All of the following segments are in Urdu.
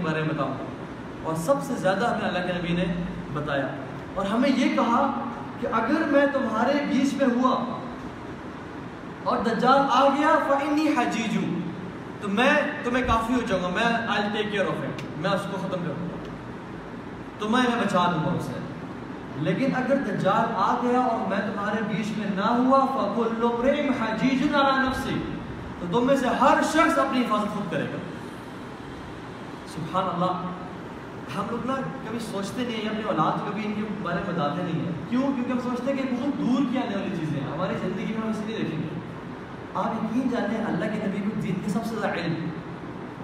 کے بارے میں بتاؤں۔ اور سب سے زیادہ ہمیں اللہ کے نبی نے بتایا۔ اور ہمیں یہ کہا کہ اگر میں تمہارے بیچ میں ہوا اور دجال آ گیا، فَإِنِّي حَجِيجُ، تو میں تمہیں کافی ہو جاؤں گا، میں I take care of it میں اس کو ختم کر دوں گا۔ تو میں میں بچا دوں گا اسے۔ لیکن اگر دجال آ گیا اور میں تمہارے بیچ میں نہ ہوا، فَكُلُّ امْرِئٍ حَجِيجٌ عَلَى نَفْسِهِ، تو تم میں سے ہر شخص اپنی حفاظت خود کرے گا۔ سبحان اللہ ہم لوگ نا کبھی سوچتے نہیں ہیں اپنی اولاد کو کبھی ان کے بارے میں بتاتے نہیں ہیں۔ کیوں؟ کیونکہ ہم سوچتے ہیں کہ بہت دور کی آنے والی چیزیں ہیں۔ ہماری زندگی میں ہم اسے نہیں دیکھیں گے۔ آپ یقین جانتے ہیں اللہ کے نبی کو دین کے سب سے زیادہ علم،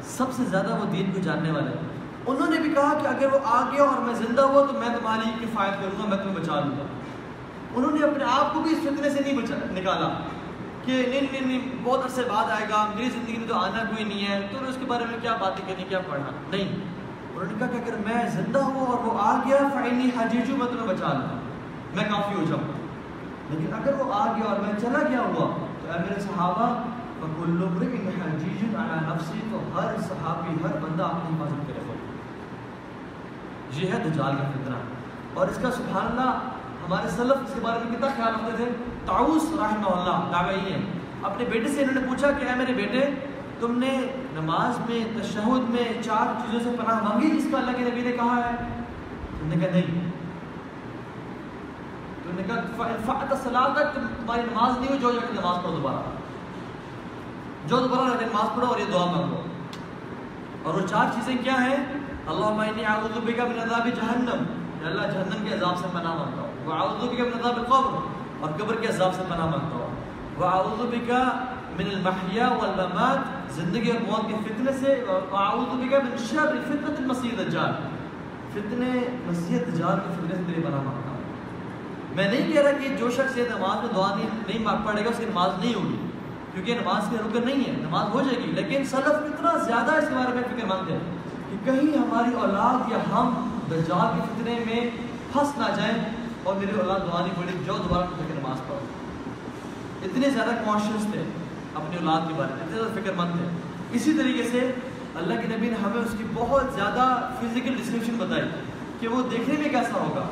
سب سے زیادہ وہ دین کو جاننے والے ہیں۔ انہوں نے بھی کہا کہ اگر وہ آ گیا اور میں زندہ ہوا تو میں تمہاری کفایت کروں گا، میں تمہیں بچا لوں گا۔ انہوں نے اپنے آپ کو بھی اس فتنے سے نہیں بچا، نکالا۔ کہ نہیں نہیں نہیں بہت عرصے بعد آئے گا، میری زندگی میں تو آنا کوئی نہیں ہے، تو اس کے بارے میں کیا باتیں کرنی، کیا پڑھنا؟ نہیں۔ انہوں نے کہا کہ اگر میں زندہ ہوں اور وہ آ گیا فائنی حاجیجو میں تمہیں بچا لوں۔ میں کافی ہو جاؤں۔ لیکن اگر وہ آ گیا اور میں چلا گیا ہوا، تو اے میرے صحابہ، فَكُلُّ تو ہر صحابی، ہر بندہ اپنی حفاظت کرے گا یہ ہے دجال کا فتنہ۔ اور اس کا سبحان اللہ، ہمارے سلف اس کے بارے میں کتنا خیال رکھتے تھے؟ تاؤس رحمہ اللہ تابعی ہیں اپنے بیٹے سے انہوں نے پوچھا کہ اے میرے بیٹے، تم نے نماز میں، تشہد میں چار چیزوں سے پناہ مانگی جس کا اللہ کے نبی نے کہا ہے؟ تم نے کہا نہیں۔ تم نے کہا فعت صلاح تک تمہاری نماز نہیں ہوئی، جو جا کے نماز پڑھو دوبارہ۔ جو دوبارہ رہتے نماز پڑھو اور یہ دعا مانگو۔ اور وہ چار چیزیں کیا ہیں؟ اللہم انی اعوذ بک من عذاب جہنم۔ اللہ جہنم کے عذاب سے پناہ مانگتا ہوں۔ واعوذ بک من عذاب القبر۔ اور قبر کے عذاب سے پناہ مانگتا ہوں۔ واعوذ بک من المحیا والممات، زندگی اور موت کے فتنے سے واعوذ بک من شر فتنة المسیح دجال فتنے، مسیح دجال کے فتنے سے تیری پناہ مانگتا ہوں۔ میں نہیں کہہ رہا کہ جو شخص یہ نماز میں دعا نہیں نہیں مانگ پڑے گا، اس کی نماز نہیں ہوگی۔ کیونکہ نماز کے رکن نہیں ہے، نماز ہو جائے گی۔ لیکن سلف اتنا زیادہ اس کے بارے میں فکر مند ہے کہ کہیں ہماری اولاد یا ہم دجال کے فتنے میں پھنس نہ جائیں۔ اور میری اولاد دعا نہیں پڑی، جو دوبارہ فکر نماز پڑھو۔ اتنے زیادہ کانشیس تھے اپنی اولاد کے بارے میں، اتنے زیادہ فکر مند تھے۔ اسی طریقے سے اللہ کے نبی نے ہمیں اس کی بہت زیادہ فزیکل ڈسکرپشن بتائی کہ وہ دیکھنے میں کیسا ہوگا۔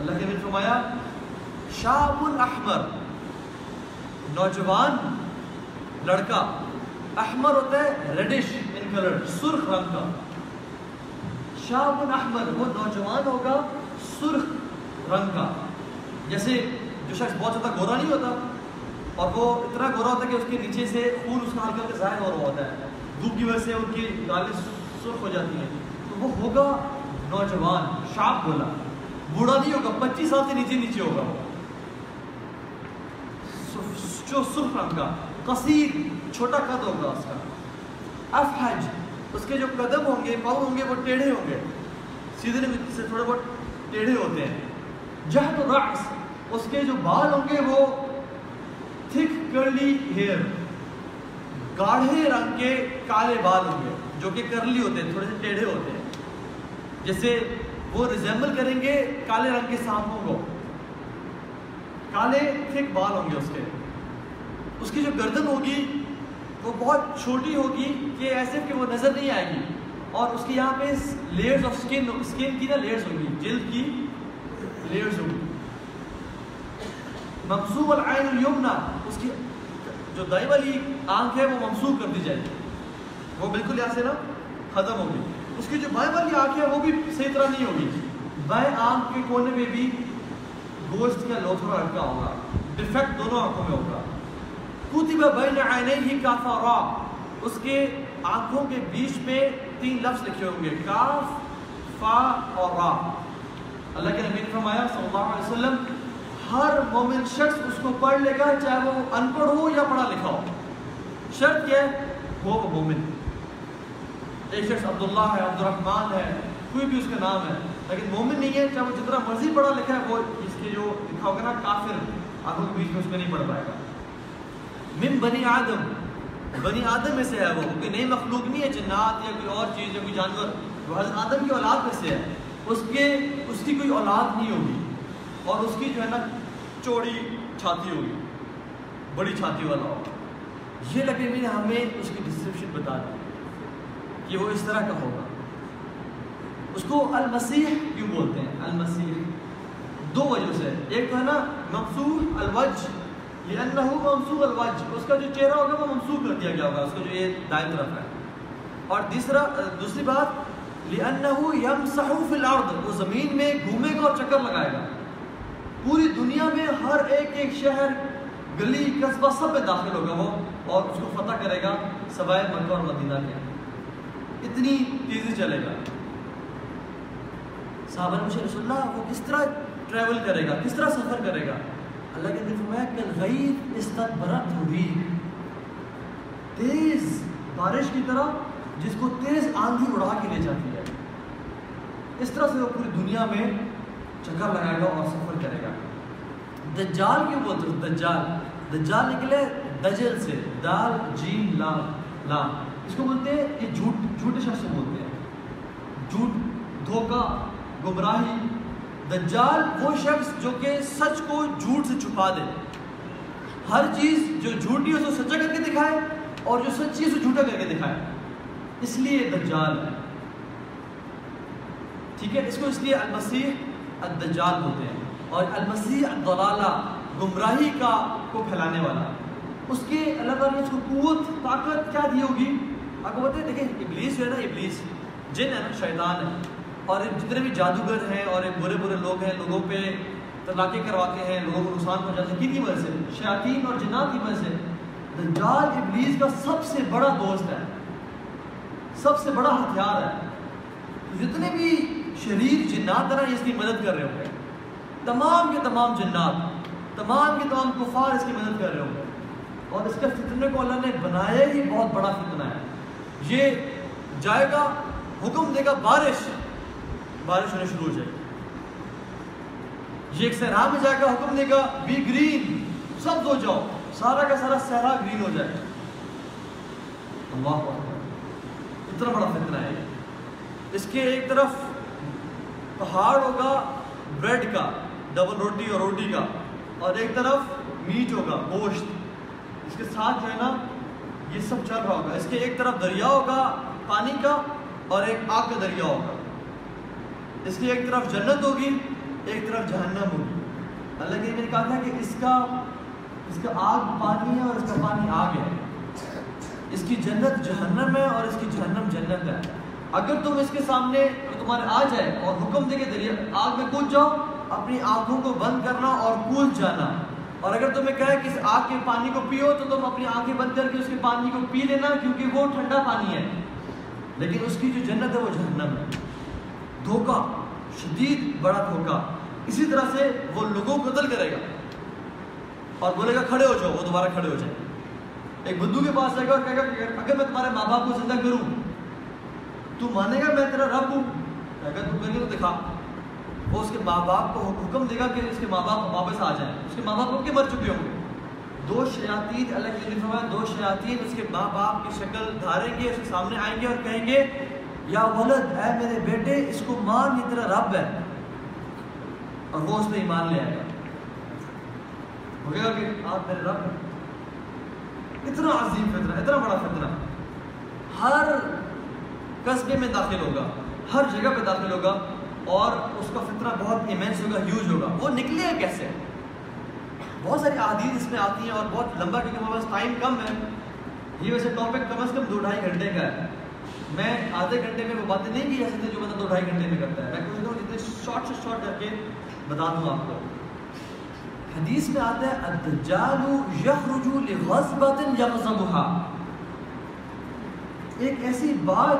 اللہ کے نبی فرمایا شاب الاحمر نوجوان لڑکا، احمر ہوتا ہے ریڈش ان کلر سرخ رنگ کا۔ شاب احمر، وہ نوجوان ہوگا سرخ رنگ کا۔ جیسے جو شخص بہت زیادہ گورا نہیں ہوتا، اور وہ اتنا گورا ہوتا ہے کہ اس کے نیچے سے خون اس کا ہلکا ہلکا ظاہر ہو رہا ہوتا ہے۔ دھوپ کی وجہ سے ان کی گالیں سرخ ہو جاتی ہیں۔ تو وہ ہوگا نوجوان، شاپ بولا بوڑھا نہیں ہوگا، پچیس سال سے نیچے نیچے ہوگا۔ جو سرخ رنگ کا، قصیر، چھوٹا قد ہوگا اس کا۔ افحج اس کے جو قدم ہوں گے، پاؤں ہوں گے، وہ ٹیڑھے ہوں گے۔ سیدھے سے تھوڑے بہت ٹیڑھے ہوتے ہیں۔ جہد الرأس اس کے جو بال ہوں گے وہ تھک کرلی ہیئر گاڑھے رنگ کے کالے بال ہوں گے جو کہ کرلی ہوتے ہیں، تھوڑے سے ٹیڑھے ہوتے ہیں۔ جیسے وہ ریزیمبل کریں گے کالے رنگ کے سانپوں کو۔ کالے تھک بال ہوں گے اس کے۔ اس کی جو گردن ہوگی وہ بہت چھوٹی ہوگی کہ ایسے کہ وہ نظر نہیں آئے گی۔ اور اس کی یہاں پہ لیئرز آف سکن سکن کی نا لیئرز ہوگی، جلد کی لیئرز ہوگی۔ ممسوب العین الیمنا اس کی جو دائیں والی آنکھ ہے وہ ممسوب کر دی جائے۔ وہ بالکل یہاں سے نا ختم ہوگی۔ اس کی جو بائیں والی آنکھ ہے وہ بھی صحیح طرح نہیں ہوگی۔ بائیں آنکھ کے کونے میں بھی گوشت کا لوتھڑا رکھا ہوگا۔ ڈیفیکٹ دونوں آنکھوں میں ہوگا۔ کتب بین عینیہ کافرا اس کے آنکھوں کے بیچ میں تین لفظ لکھے ہوں گے کاف، فا اور را۔ اللہ کے نبی نے فرمایا، صلی اللہ علیہ وسلم، ہر مومن شخص اس کو پڑھ لے گا، چاہے وہ ان پڑھ ہو یا پڑھا لکھا ہو۔ شرط کیا ہے؟ ہو وہ مومن۔ ایک شخص عبداللہ ہے عبد الرحمن ہے، کوئی بھی اس کا نام ہے، لیکن مومن نہیں ہے، چاہے وہ جتنا مرضی پڑھا لکھا ہے، وہ اس کے جو لکھا ہوگا نا، کافر، آنکھوں کے بیچ میں اس میں نہیں پڑھ پائے گا۔ من بنی آدم بنی آدم میں سے ہے وہ، کوئی نئی مخلوق نہیں ہے، جنات یا کوئی اور چیز یا کوئی جانور۔ وہ حضرت آدم کی اولاد میں سے ہے۔ اس کے، اس کی کوئی اولاد نہیں ہوگی۔ اور اس کی جو ہے نا چوڑی چھاتی ہوگی، بڑی چھاتی والا ہوگا۔ یہ لگے بھی ہمیں اس کی ڈسکرپشن بتا دی کہ وہ اس طرح کا ہوگا۔ اس کو المسیح کیوں بولتے ہیں؟ المسیح دو وجہ سے ایک تو ہے نا ممسوح الوج لأنه ممسوح الوج اس کا جو چہرہ ہوگا وہ ممسوح کر دیا گیا ہوگا، اس کو جو یہ دائیں طرف ہے۔ اور تیسرا، دوسری بات، لأنه يمسح في الارض وہ زمین میں گھومے گا اور چکر لگائے گا۔ پوری دنیا میں ہر ایک ایک شہر، گلی، قصبہ سب میں داخل ہوگا وہ، اور اس کو فتح کرے گا سوائے مکہ اور مدینہ کے۔ اتنی تیزی چلے گا۔ صحابہ نے مجھے رسول اللہ، وہ کس طرح ٹریول کرے گا؟ کس طرح سفر کرے گا؟ اللہ کے دل فرمایا کہ غیر استدبرت ہوئی تیز بارش کی طرح جس کو تیز آندھی اڑا کے لے جاتی ہے۔ اس طرح سے وہ پوری دنیا میں چکر لگائے گا اور سفر کرے گا۔ دجال کیوں بولتے ہیں دجال دجال نکلے دجل سے، دال، جیم لام لام اس کو بولتے ہیں، یہ جھوٹ، جھوٹے شخص سے بولتے ہیں۔ جھوٹ، دھوکہ، گمراہی دجال وہ شخص جو کہ سچ کو جھوٹ سے چھپا دے۔ ہر چیز جو جھوٹی ہے اسے سچا کر کے دکھائے اور جو سچی ہے اسے جھوٹا کر کے دکھائے۔ اس لیے دجال ہے۔ ٹھیک ہے؟ اس کو اس لیے المسیح الدجال بولتے ہیں اور المسیح الضلالہ گمراہی کا کو پھیلانے والا۔ اس کے اللہ تعالیٰ نے اس کو قوت، طاقت کیا دی ہوگی؟ آپ کو بتائیں دیکھیں، ابلیس جو ہے نا، ابلیس۔ جن ہے نا، شیطان ہے۔ اور جتنے بھی جادوگر ہیں اور ایک برے برے لوگ ہیں، لوگوں پہ طلاقیں کرواتے ہیں، لوگوں کو نقصان پہنچاتے ہیں کن کی وجہ سے شیاطین اور جنات کی وجہ سے دجال ابلیس کا سب سے بڑا دوست ہے، سب سے بڑا ہتھیار ہے۔ جتنے بھی شریر جنات ہیں اس کی مدد کر رہے ہوں گے۔ تمام کے تمام جنات، تمام کے تمام کفار اس کی مدد کر رہے ہوں گے۔ اور اس کے فتنے کو اللہ نے بنایا ہی بہت بڑا فتنہ ہے۔ یہ جائے گا، حکم دے گا بارش۔ بارش ہونے شروع ہو جائے گی۔ یہ ایک صحرا میں جائے گا حکم دے گا بی گرین سب ہو جاؤ، سارا کا سارا صحرا گرین ہو جائے گا۔ اللہ اتنا بڑا فتنہ ہے اس کے ایک طرف پہاڑ ہوگا، بریڈ کا، ڈبل روٹی اور روٹی کا، اور ایک طرف میٹ ہوگا، گوشت۔ اس کے ساتھ جو ہے نا، یہ سب چل رہا ہوگا۔ اس کے ایک طرف دریا ہوگا، پانی کا، اور ایک آگ کا دریا ہوگا۔ اس کی ایک طرف جنت ہوگی، ایک طرف جہنم ہوگی۔ اللہ کے نے کہا تھا کہ اس کا اس کا آگ پانی ہے اور اس کا پانی آگ ہے۔ اس کی جنت جہنم ہے اور اس کی جہنم جنت ہے۔ اگر تم اس کے سامنے تمہارے آ جائے اور حکم دے کے دریا، آگ میں کود جاؤ، اپنی آنکھوں کو بند کرنا اور کود جانا۔ اور اگر تمہیں کہے کہ اس آگ کے پانی کو پیو، تو تم اپنی آنکھیں بند کر کے اس کے پانی کو پی لینا، کیونکہ وہ ٹھنڈا پانی ہے۔ لیکن اس کی جو جنت ہے وہ جہنم ہے۔ دھوکہ شدید بڑا دھوکہ اسی طرح سے وہ لوگوں کو قتل کرے گا۔ اور بولے گا، کھڑے ہو جاؤ، وہ دوبارہ کھڑے ہو جائے ایک بدھو کے پاس جائے گا اور کہے گا کہ اگر میں تمہارے ماں باپ کو زندہ کروں، تو مانے گا میں تیرا رب ہوں۔ کہے گا، تم کر تو دکھا۔ وہ اس کے ماں باپ کو حکم دے گا کہ اس کے ماں باپ واپس آ جائیں۔ اس کے ماں باپ کو کے مر چکے ہوں؟ گے دو شیاطین، اللہ کے فرمایا، دو شیاطین اس کے ماں باپ کی شکل دھاریں گے، اس کے سامنے آئیں گے اور کہیں گے یا ولد، اے میرے بیٹے، اس کو مان یہ تیرا رب ہے۔ اور وہ اس میں ایمان لے آئے گا ہو گیا کہ آپ میرے رب ہیں۔ اتنا عظیم فتنہ اتنا بڑا فتنہ ہر قصبے میں داخل ہوگا، ہر جگہ پہ داخل ہوگا، اور اس کا فتنہ بہت ایمینس ہوگا ہیوج ہوگا۔ وہ نکلے ہیں کیسے؟ بہت ساری احادیث اس میں آتی ہیں اور بہت لمبا، کیونکہ ہمارے پاس ٹائم کم ہے۔ یہ ویسے ٹاپک کم از کم دو ڈھائی گھنٹے کا ہے۔ میں آدھے گھنٹے میں وہ باتیں نہیں کی جا سکتے جو بندہ دو ڈھائی گھنٹے میں کرتا ہے۔ میں کوشش کروں جتنے شارٹ سے شارٹ کر کے بتا دوں آپ کو۔ حدیث میں آتا ہے، الدجال یخرج لغضبۃ یغضبها ایک ایسی بات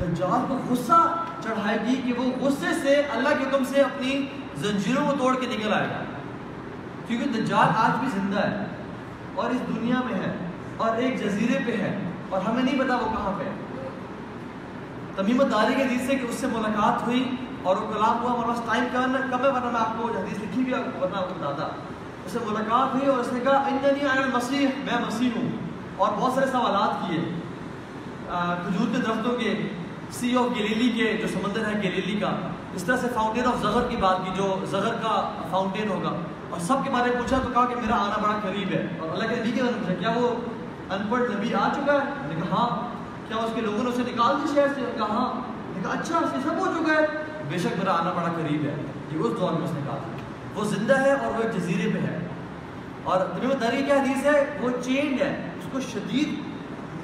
دجال کو غصہ چڑھائے گی کہ وہ غصے سے اللہ کے حکم سے اپنی زنجیروں کو توڑ کے نکل آئے گا۔ کیونکہ دجال آج بھی زندہ ہے اور اس دنیا میں ہے اور ایک جزیرے پہ ہے اور ہمیں نہیں پتا وہ کہاں پہ ہے۔ تمیمت داری کے حدیث سے کہ اس سے ملاقات ہوئی اور وہ کلام ہوا ہمارے پاس ٹائم کم کم ہے؟ ورنہ میں آپ کو حدیث لکھی بھی ورنہ آپ کو بتاتا۔ اس سے ملاقات ہوئی اور اس نے کہا، اننی انا المسیح، میں مسیح ہوں۔ اور بہت سارے سوالات کیے۔ کھجور کے درختوں کے سی آف گلیلی کے، جو سمندر ہے گلیلی کا۔ اس طرح سے فاؤنٹین آف زغر کی بات کی، جو زغر کا فاؤنٹین ہوگا۔ اور سب کے بارے میں پوچھا تو کہا کہ میرا آنا بڑا قریب ہے۔ اور اللہ کے نبی کے بارے میں پوچھا کیا وہ ان پڑھ نبی آ چکا ہے؟ میں نے کہا ہاں۔ کیا اس کے لوگوں نے اسے نکال دی شہر سے؟ کہا ہاں۔ نے کہا اچھا یہ سب ہو چکا ہے۔ بے شک میرا آنا بڑا قریب ہے۔ یہ اس دور میں اس نے کہا تھا۔ وہ زندہ ہے اور وہ ایک جزیرے پہ ہے۔ اور تمہیں تری کیا حدیث ہے؟ وہ چینڈ ہے۔ اس کو شدید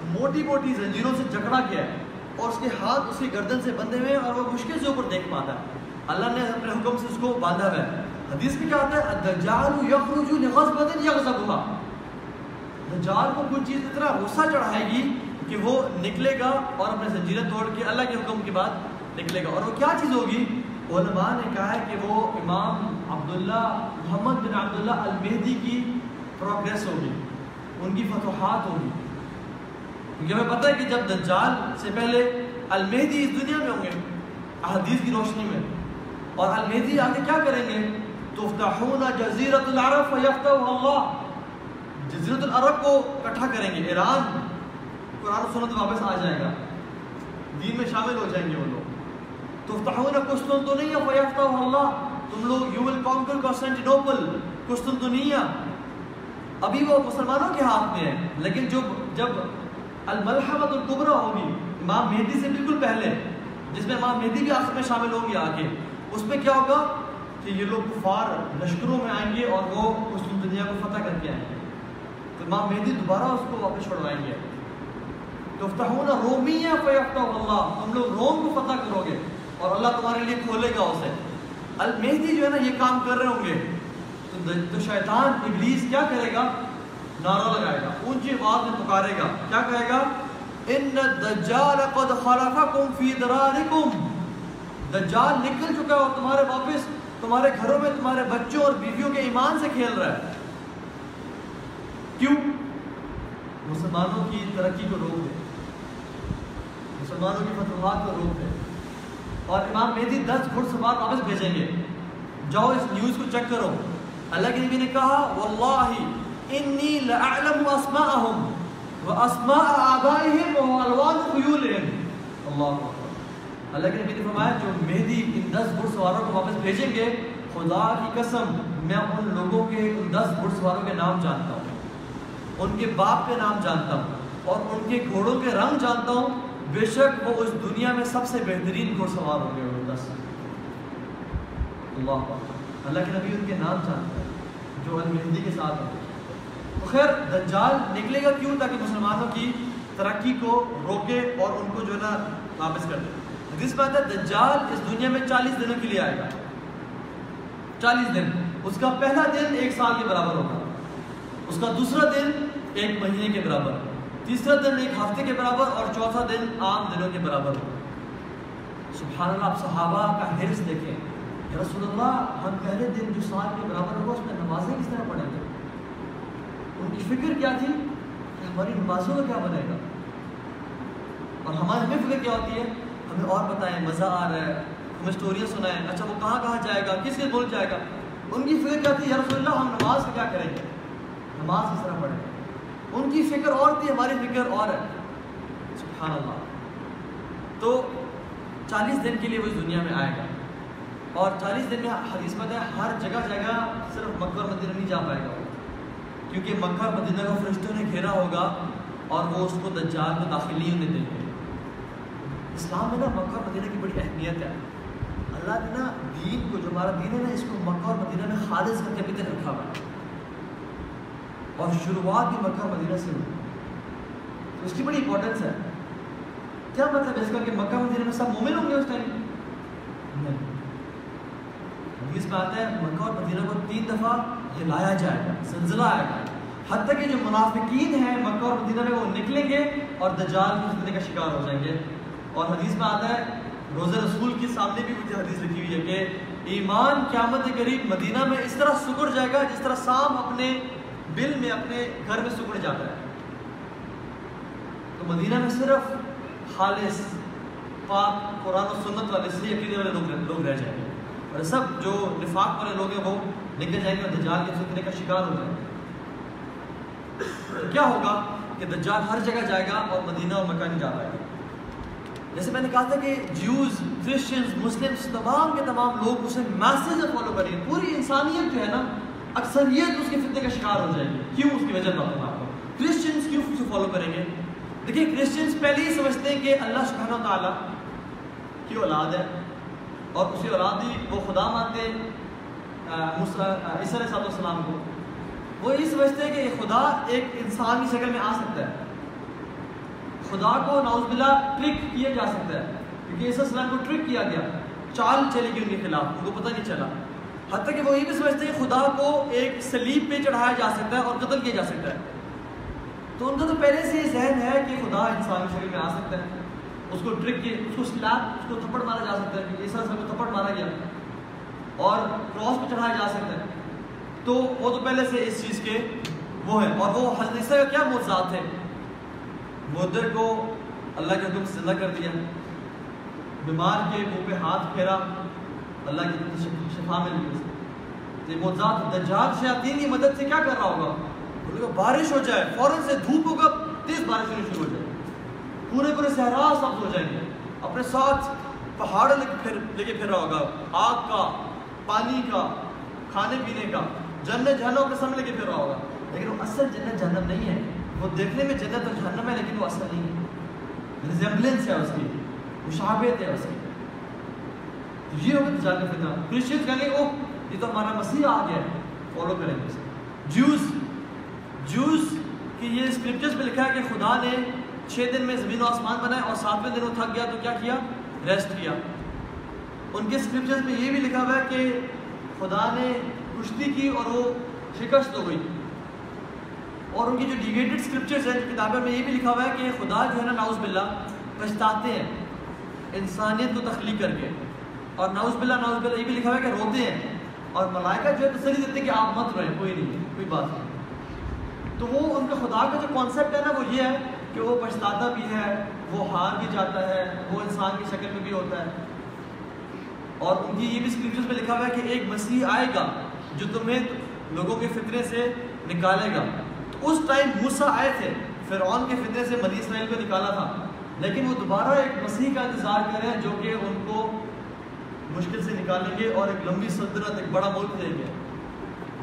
موٹی موٹی زنجیروں سے جکڑا گیا ہے۔ اور اس کے ہاتھ اس کی گردن سے بندھے ہوئے ہیں اور وہ مشکل سے اوپر دیکھ پاتا ہے۔ اللہ نے اپنے حکم سے اس کو باندھا ہوا ہے۔ حدیث میں کیا ہوتا ہے؟ الدجال یخرج لغضبۃ یغضبها دجال کو کچھ چیز اتنا غصہ چڑھائے گی کہ وہ نکلے گا اور اپنے زنجیریں توڑ کے اللہ کے حکم کے بعد نکلے گا۔ اور وہ کیا چیز ہوگی؟ علماء نے کہا ہے کہ وہ امام عبداللہ محمد بن عبداللہ المہدی کی پروگریس ہوگی، ان کی فتوحات ہوگی۔ کیونکہ ہمیں پتہ ہے کہ جب دجال سے پہلے المہدی اس دنیا میں ہوں گے، احادیث کی روشنی میں، اور المہدی آگے کیا کریں گے؟ تفتحون جزیرت العرب فیفتح اللہ۔ جزیرت العرب کو اکٹھا کریں گے، ایران قرآن و سنت واپس آ جائے گا۔ دین میں شامل ہو جائیں گے وہ لوگ۔ تفتحون قسطنطنیہ فیفتح اللہ۔ تم لوگ یو ول کانکر کانسٹنٹینوپل قسطنطنیہ۔ ابھی وہ مسلمانوں کے ہاتھ میں ہے، لیکن جو جب الملحمت القبرہ ہوگی، امام مہدی سے بالکل پہلے، جس میں امام مہدی بھی آخر میں شامل ہوں گے آگے، اس میں کیا ہوگا کہ یہ لوگ کفار لشکروں میں آئیں گے اور وہ مسلم دنیا کو فتح کر کے آئیں گے۔ تو امام مہدی دوبارہ اس کو واپس چھوڑوائیں گے۔ تو فتحون رومیہ فیفتح اللہ. تم لوگ روم کو فتح کرو گے اور اللہ تمہارے لیے کھولے گا اسے. المہدی جو ہے نا، یہ کام کر رہے ہوں گے. تو شیطان، ابلیس کیا کرے گا؟ نعرہ لگائے گا. اونچی آواز میں پکارے گا. کیا کہے گا؟ ان الدجال قد خلفکم فی درارکم دجال نکل چکا ہے اور تمہارے واپس، تمہارے گھروں میں، تمہارے بچوں اور بیویوں کے ایمان سے کھیل رہا ہے. کیوں؟ مسلمانوں کی ترقی کو روک دے. مسلمانوں کی فتوحات کو روک دے اور امام مہدی دس گھڑ سوار واپس بھیجیں گے۔ جاؤ اس نیوز کو چیک کرو۔ اللہ کے نبی نے کہا، واللہ انی لأعلم اسماءهم واسماء آبائهم والوان خیولهم اللہ اللہ کے نبی نے فرمایا، جو مہدی ان دس گھڑ سواروں کو واپس بھیجیں گے، خدا کی قسم، میں ان لوگوں کے ان دس گھڑ سواروں کے نام جانتا ہوں۔ ان کے باپ کے نام جانتا ہوں اور ان کے گھوڑوں کے رنگ جانتا ہوں۔ بے شک وہ اس دنیا میں سب سے بہترین گھڑ سوار ہوں گے وہ دس اللہ اللہ کے نبی ان کے نام جانتا ہے جو المہدی کے ساتھ ہیں۔ تو خیر، دجال نکلے گا کیوں؟ تاکہ مسلمانوں کی ترقی کو روکے اور ان کو جو ہے نا واپس کر دے۔ حدیث بات ہے، دجال اس دنیا میں چالیس دنوں کے لیے آئے گا۔ چالیس دن۔ اس کا پہلا دن ایک سال کے برابر ہوگا۔ اس کا دوسرا دن ایک مہینے کے برابر۔ تیسرا دن ایک ہفتے کے برابر اور چوتھا دن عام دنوں کے برابر ہوگا سبحان اللہ، آپ صحابہ کا حرص دیکھیں۔ یا رسول اللہ، ہم پہلے دن جو سال کے برابر ہوگا، اس میں نمازیں کس طرح پڑھیں گے؟ ان کی فکر کیا تھی؟ کہ ہماری نمازوں کا کیا بنے گا؟ اور ہماری ہمیں فکر کیا ہوتی ہے؟ ہمیں اور بتائیں، مزہ آ رہا ہے، ہمیں اسٹوریاں سنائیں۔ اچھا وہ کہاں کہاں جائے گا؟ کس کے ملک جائے گا؟ ان کی فکر کیا تھی؟ یا رسول اللہ، ہم نماز کا کیا کریں گے؟ نماز کس طرح پڑھیں گے؟ ان کی فکر اور تھی، ہماری فکر اور ہے۔ سبحان اللہ تو چالیس دن کے لیے وہ اس دنیا میں آئے گا۔ اور چالیس دن میں حدیث مت ہے، ہر جگہ جگہ صرف مکہ اور مدینہ نہیں جا پائے گا کیونکہ مکہ اور مدینہ کو فرشتوں نے گھیرا ہوگا اور وہ اس کو دجال کو داخل نہیں ہونے دیں گے۔ اسلام میں نا مکہ اور مدینہ کی بڑی اہمیت ہے۔ اللہ نے نا دین کو، جو ہمارا دین ہے نا، اس کو مکہ اور مدینہ میں خالص کر کے ابھی تک رکھا ہوا ہے۔ اور شروعات بھی مکہ مدینہ سے ہوئی۔ تو اس کی بڑی امپورٹنس ہے۔ کیا مطلب اس کا کہ مکہ مدینہ میں سب مومن ہوں گے اس ٹائم نہیں۔ حدیث میں آتا ہے، مکہ اور مدینہ کو تین دفعہ ہلایا جائے گا، زلزلہ آئے گا۔ حتیٰ کہ جو منافقین ہیں مکہ اور مدینہ میں وہ نکلیں گے اور دجال کی فتنے کا شکار ہو جائیں گے۔ اور حدیث میں آتا ہے روز رسول کے سامنے بھی کچھ حدیث لکھی ہوئی ہے کہ ایمان قیامت قریب مدینہ میں اس طرح سکڑ جائے گا جس طرح سام اپنے بل میں اپنے گھر میں سکڑ جاتا ہے۔ تو مدینہ میں صرف خالص پاک قرآن و سنت والے صحیح عقیدے والے لوگ لوگ رہ جائیں گے۔ اور سب جو نفاق والے لوگ ہیں، وہ نکل جائیں گے اور دجال کے فتنے کا شکار ہو جائیں گے۔ تو کیا ہوگا کہ دجال ہر جگہ جائے گا اور مدینہ اور مکہ نہیں جا پائے گا۔ جیسے میں نے کہا تھا کہ جیوز کرسچنز مسلمس تمام کے تمام لوگ اسے میسیج سے فالو کریں پوری انسانیت جو ہے نا اکثریت اس کے فتنے کا شکار ہو جائے گی کیوں؟ اس کی وجہ بتاؤں آپ کو۔ کرسچنس کیوں اسے فالو کریں گے؟ دیکھیے کرسچنس پہلے ہی سمجھتے ہیں کہ اللہ سبحانہ و تعالیٰ کی اولاد ہے اور اسی اولاد ہی وہ خدا مانتے عیسیٰ علیہ السلام کو۔ وہ یہ سمجھتے ہیں کہ خدا ایک انسان کی شکل میں آ سکتا ہے۔ خدا کو ناؤز باللہ ٹرک کیا جا سکتا ہے۔ کیونکہ عیسیٰ السلام کو ٹرک کیا گیا۔ چال چلے گی ان کے خلاف، ان کو پتہ نہیں چلا۔ حتیٰ کہ وہ یہ بھی سمجھتے ہیں خدا کو ایک سلیب پہ چڑھایا جا سکتا ہے اور قتل کیا جا سکتا ہے۔ تو ان کا تو پہلے سے یہ ذہن ہے کہ خدا انسان کی شکل میں آ سکتا ہے۔ اس کو ٹرک کے اس کو سلاپ اس کو تھپڑ مارا جا سکتا ہے۔ کہ عیسیٰ کو تھپڑ مارا گیا۔ اور کراس پہ چڑھایا جا سکتا ہے۔ تو وہ تو پہلے سے اس چیز کے وہ ہیں اور وہ حضرت عیسیٰ کا کیا موضوعات تھے مدر کو اللہ کے حکم سے زندہ کر دیا۔ بیمار کے منہ پہ ہاتھ پھیرا۔ اللہ کی شفا میں لی اسے موضوعات دجال شیاطین کی مدد سے کیا کر رہا ہوگا؟ بولے گا بارش ہو جائے، فوراً سے دھوپ ہوگا، تیز بارش ہونی شروع ہو جائے۔ پورے پورے صحرا سبز ہو جائیں گے۔ اپنے ساتھ پہاڑ لے کے پھر لے کے پھر رہا ہوگا۔ آگ کا، پانی کا، کھانے پینے کا۔ جنت جہنم کے سامنے لے کے پھر رہا ہوگا۔ لیکن وہ اصل جنت جہنم نہیں ہے۔ وہ دیکھنے میں جنت اور جہنم ہے، لیکن وہ اصل نہیں ہے۔ ریزمبلنس ہے اس کی۔ مشابہت ہے اس کی۔ یہ ہوگا دجال کا فتنہ کرسچن کہیں گے اوہ، یہ تو ہمارا مسیح آ گیا ہے۔ فالو کریں گے۔ اسے جوز جوز کہ یہ اسکرپچرز میں لکھا ہے کہ خدا نے چھ دن میں زمین و آسمان بنائے اور ساتویں دن وہ تھک گیا، تو کیا کیا؟ ریسٹ کیا۔ ان کے اسکرپچرز میں یہ بھی لکھا ہوا ہے کہ خدا نے کشتی کی اور وہ شکست ہو گئی۔ اور ان کی جو ڈیویٹڈ اسکرپچرز ہیں، جو کتابیں میں یہ بھی لکھا ہوا ہے کہ خدا جو ہے نا ناؤز باللہ، پچھتاتے ہیں۔ انسانیت کو تخلیق کر کے۔ اور ناؤز باللہ ناؤز باللہ یہ بھی لکھا ہوا ہے کہ روتے ہیں۔ اور ملائکہ جو ہے تسلی دیتے کہ آپ مت روئیں، کوئی نہیں، کوئی بات نہیں۔ تو وہ ان کا خدا کا جو کانسیپٹ ہے نا، وہ یہ ہے کہ وہ پچھتاتا بھی ہے، وہ ہار بھی جاتا ہے، وہ انسان کی شکل میں بھی ہوتا ہے۔ اور ان کی یہ بھی اسکرپچرز میں لکھا ہوا ہے کہ ایک مسیح آئے گا جو تمہیں لوگوں کے فطرے سے نکالے گا۔ تو اس ٹائم موسا آئے تھے، فرعون کے فطرے سے بنی اسرائیل کو نکالا تھا۔ لیکن وہ دوبارہ ایک مسیح کا انتظار کریں جو کہ ان کو مشکل سے نکالیں گے اور ایک لمبی سلطنت ایک بڑا ملک دیں گے۔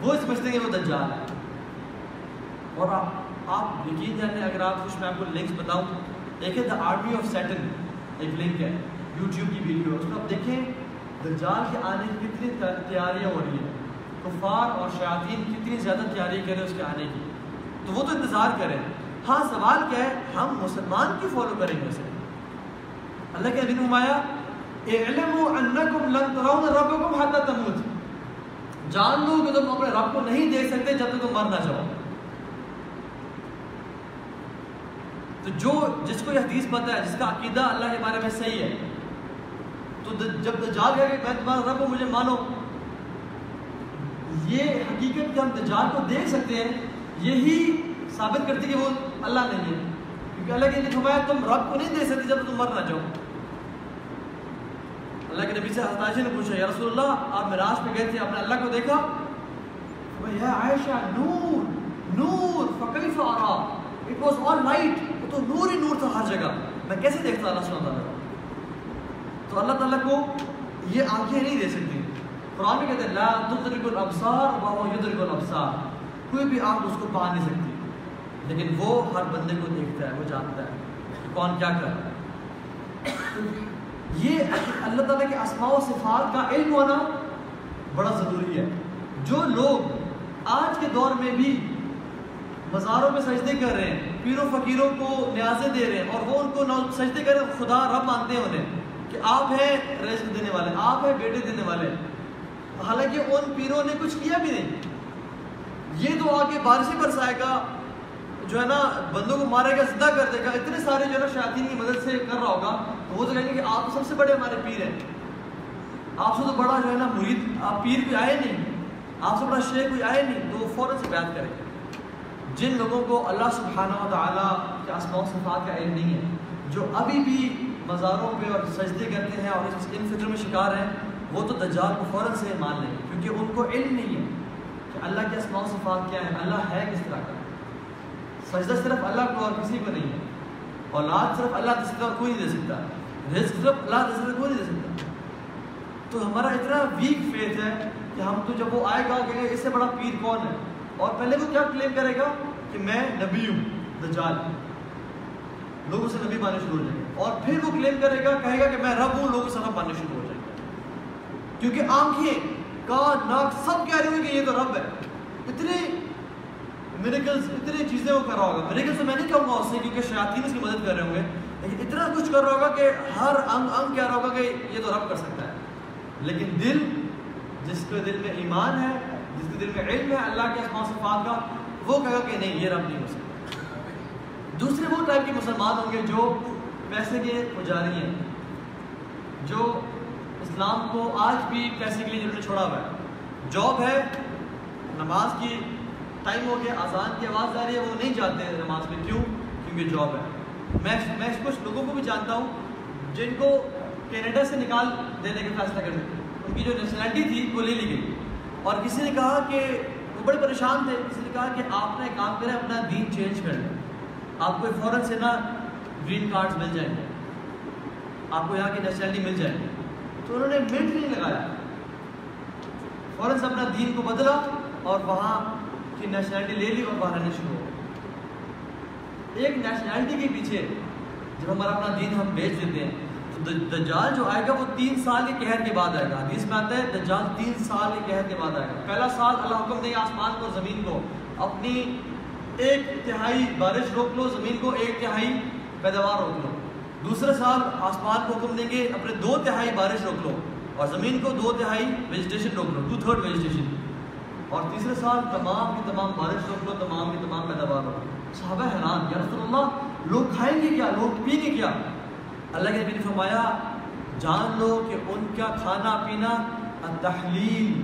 وہ سمجھتے ہیں کہ وہ دجال ہے اور آپ آپ یقین جانیں اگر آپ کچھ میں آپ کو لنکس بتاؤں ایک ہے دا آرمی آف سیٹن ایک لنک ہے۔ یوٹیوب کی ویڈیو اس کو آپ دیکھیں دجال کے آنے کی کتنی تیاریاں ہو رہی ہیں۔ کفار اور شیاطین کتنی زیادہ تیاری کریں اس کے آنے کی۔ تو وہ تو انتظار کریں ہاں سوال کیا ہے، ہم مسلمان کی فالو کریں گے اسے؟ اللہ کے دن نمایا جان لو کہ تم اپنے رب کو نہیں دیکھ سکتے جب تک تم مر نہ جاؤ۔ تو جو جس کو یہ حدیث پتہ ہے، جس کا عقیدہ اللہ کے بارے میں صحیح ہے، تو جب دجال گیا کہ میں تمہارا رب کو مجھے مانو۔ یہ حقیقت کہ ہم دجال کو دیکھ سکتے ہیں، یہی ثابت کرتی کہ وہ اللہ نہیں ہے۔ کیونکہ اللہ کے فرمایا، تم رب کو نہیں دے سکتے جب تم مر نہ جاؤ۔ اللہ کے نبی سے حضرت عائشہ نے پوچھا، یا رسول اللہ آپ معراج پہ گئے تھے، آپ نے اللہ کو دیکھا؟ یا عائشہ، نور نور، فکیف ارا اٹ واز آل لائٹ وہ تو نور ہی نور تھا ہر جگہ۔ میں کیسے دیکھتا اللہ سبحانہ تعالیٰ تو اللہ تعالیٰ کو یہ آنکھیں نہیں دے سکتی۔ قرآن میں کہتے ہیں، لا تدرک الابصار وهو يدرك الابصار کوئی بھی آنکھ اس کو پا نہیں سکتی۔ لیکن وہ ہر بندے کو دیکھتا ہے، وہ جانتا ہے کہ کون کیا کر رہا ہے۔ یہ اللہ تعالیٰ کے اسماء و صفات کا علم ہونا بڑا ضروری ہے۔ جو لوگ آج کے دور میں بھی مزاروں میں سجدے کر رہے ہیں، پیروں فقیروں کو نیازیں دے رہے ہیں اور وہ ان کو سجدے کر رہے ہیں، خدا رب مانتے ہیں انہیں کہ آپ ہیں رزق دینے والے، آپ ہیں بیٹے دینے والے۔ حالانکہ ان پیروں نے کچھ کیا بھی نہیں۔ یہ تو آگے بارشیں برسائے گا جو ہے نا، بندوں کو مارے گا زندہ کر دے گا. اتنے سارے جو ہے نا شیاطین کی مدد سے کر رہا ہوگا، تو وہ تو کہیں گے کہ آپ سب سے بڑے ہمارے پیر ہیں. آپ سے تو بڑا جو ہے نا مرید، آپ پیر بھی آئے نہیں. آپ سے بڑا شیخ کوئی آئے نہیں، تو وہ فوراً سے بیان کریں جن لوگوں کو اللہ سبحانہ و تعالیٰ کے اسماء و صفات کا علم نہیں ہے، جو ابھی بھی مزاروں پہ اور سجدے کرتے ہیں اور اس ان فطر میں شکار ہیں، وہ تو دجال کو فوراً سے مان لیں گے، کیونکہ ان کو علم نہیں ہے کہ اللہ کے اسماء و صفات کیا ہیں، اللہ ہے کس طرح کا۔ سجدہ صرف اللہ کو اور کسی کو نہیں ہے۔ اولاد صرف اللہ دے سکتا اور کوئی نہیں دے سکتا۔ رزق صرف اللہ دے سکتا کوئی نہیں دے سکتا۔ تو ہمارا اتنا ویک فیتھ ہے کہ ہم تو جب وہ آئے گا کہ اس سے بڑا پیر کون ہے؟ اور پہلے وہ کیا کلیم کرے گا کہ میں نبی ہوں، دجال۔ لوگوں سے نبی ماننے شروع ہو جائیں گے۔ اور پھر وہ کلیم کرے گا، کہے گا کہ میں رب ہوں، لوگوں سے رب ماننے شروع ہو جائیں گے۔ کیونکہ آنکھیں، کان، ناک سب کہہ رہے ہوں کہ یہ تو رب ہے۔ اتنے میریکلس اتنی چیزیں وہ کر رہا ہوگا. میریکلس تو میں نہیں کہوں گا اس سے کیونکہ شیاطین اس کی مدد کر رہے ہوں گے، لیکن اتنا کچھ کر رہا ہوگا کہ ہر انگ انگ کہہ رہا ہوگا کہ یہ تو رب کر سکتا ہے. لیکن دل، جس کے دل میں ایمان ہے، جس کے دل میں علم ہے، اللہ کے اسمان صفات کا، وہ کہے گا کہ نہیں، یہ رب نہیں ہو سکتا. دوسرے وہ ٹائپ کے مسلمان ہوں گے جو پیسے کے پجاری ہیں، جو اسلام کو آج بھی پیسے کے لیے جنہوں نے چھوڑا ہوا ہے. جاب ہے، نماز کی ٹائم ہو گیا آزان کی آواز آ رہی ہے، وہ نہیں جاتے ہیں نماز میں، کیوں؟ کیونکہ جاب ہے۔ میں میں کچھ لوگوں کو بھی جانتا ہوں، جن کو کینیڈا سے نکال دینے کا فیصلہ کر ان کی جو نیشنلٹی تھی، وہ لے لی گئی۔ اور کسی نے کہا کہ وہ بڑے پریشان تھے۔ کسی نے کہا کہ آپ نے کام کریں، اپنا دین چینج کر لیں۔ آپ کو فوراً سے نا گرین کارڈز مل جائیں گے۔ آپ کو یہاں کی نیشنلٹی مل جائے گی تو انہوں نے منٹ نہیں لگایا۔ فوراً سے اپنا دین کو بدلا اور وہاں کی نیشنلٹی لے لی اور وہاں رہنے شروع ہو ایک نیشنلٹی کے پیچھے جب ہمارا اپنا دین ہم بیچ دیتے ہیں، تو دجال جو آئے گا وہ تین سال کے قہر کے بعد آئے گا۔ حدیث میں آتا ہے، دجال تین سال کے قہر کے بعد آئے گا۔ پہلا سال اللہ حکم دے آسمان کو، زمین کو۔ اپنی ایک تہائی بارش روک لو، زمین کو ایک تہائی پیداوار روک لو۔ دوسرے سال آسمان کو حکم دیں گے اپنے دو تہائی بارش روک لو اور زمین کو دو تہائی ویجیٹیشن روک لو۔ ٹو تھرڈ ویجیٹیشن اور تیسرے سال تمام کی تمام بارش روک لو، تمام کی تمام پیداوار روک لو۔ صحابہ حیران، یا رسول اللہ، لوگ کھائیں گے کیا؟ لوگ پئیں گے کیا؟ اللہ کے نبی نے فرمایا، جان لو کہ ان کا کھانا پینا تحلیل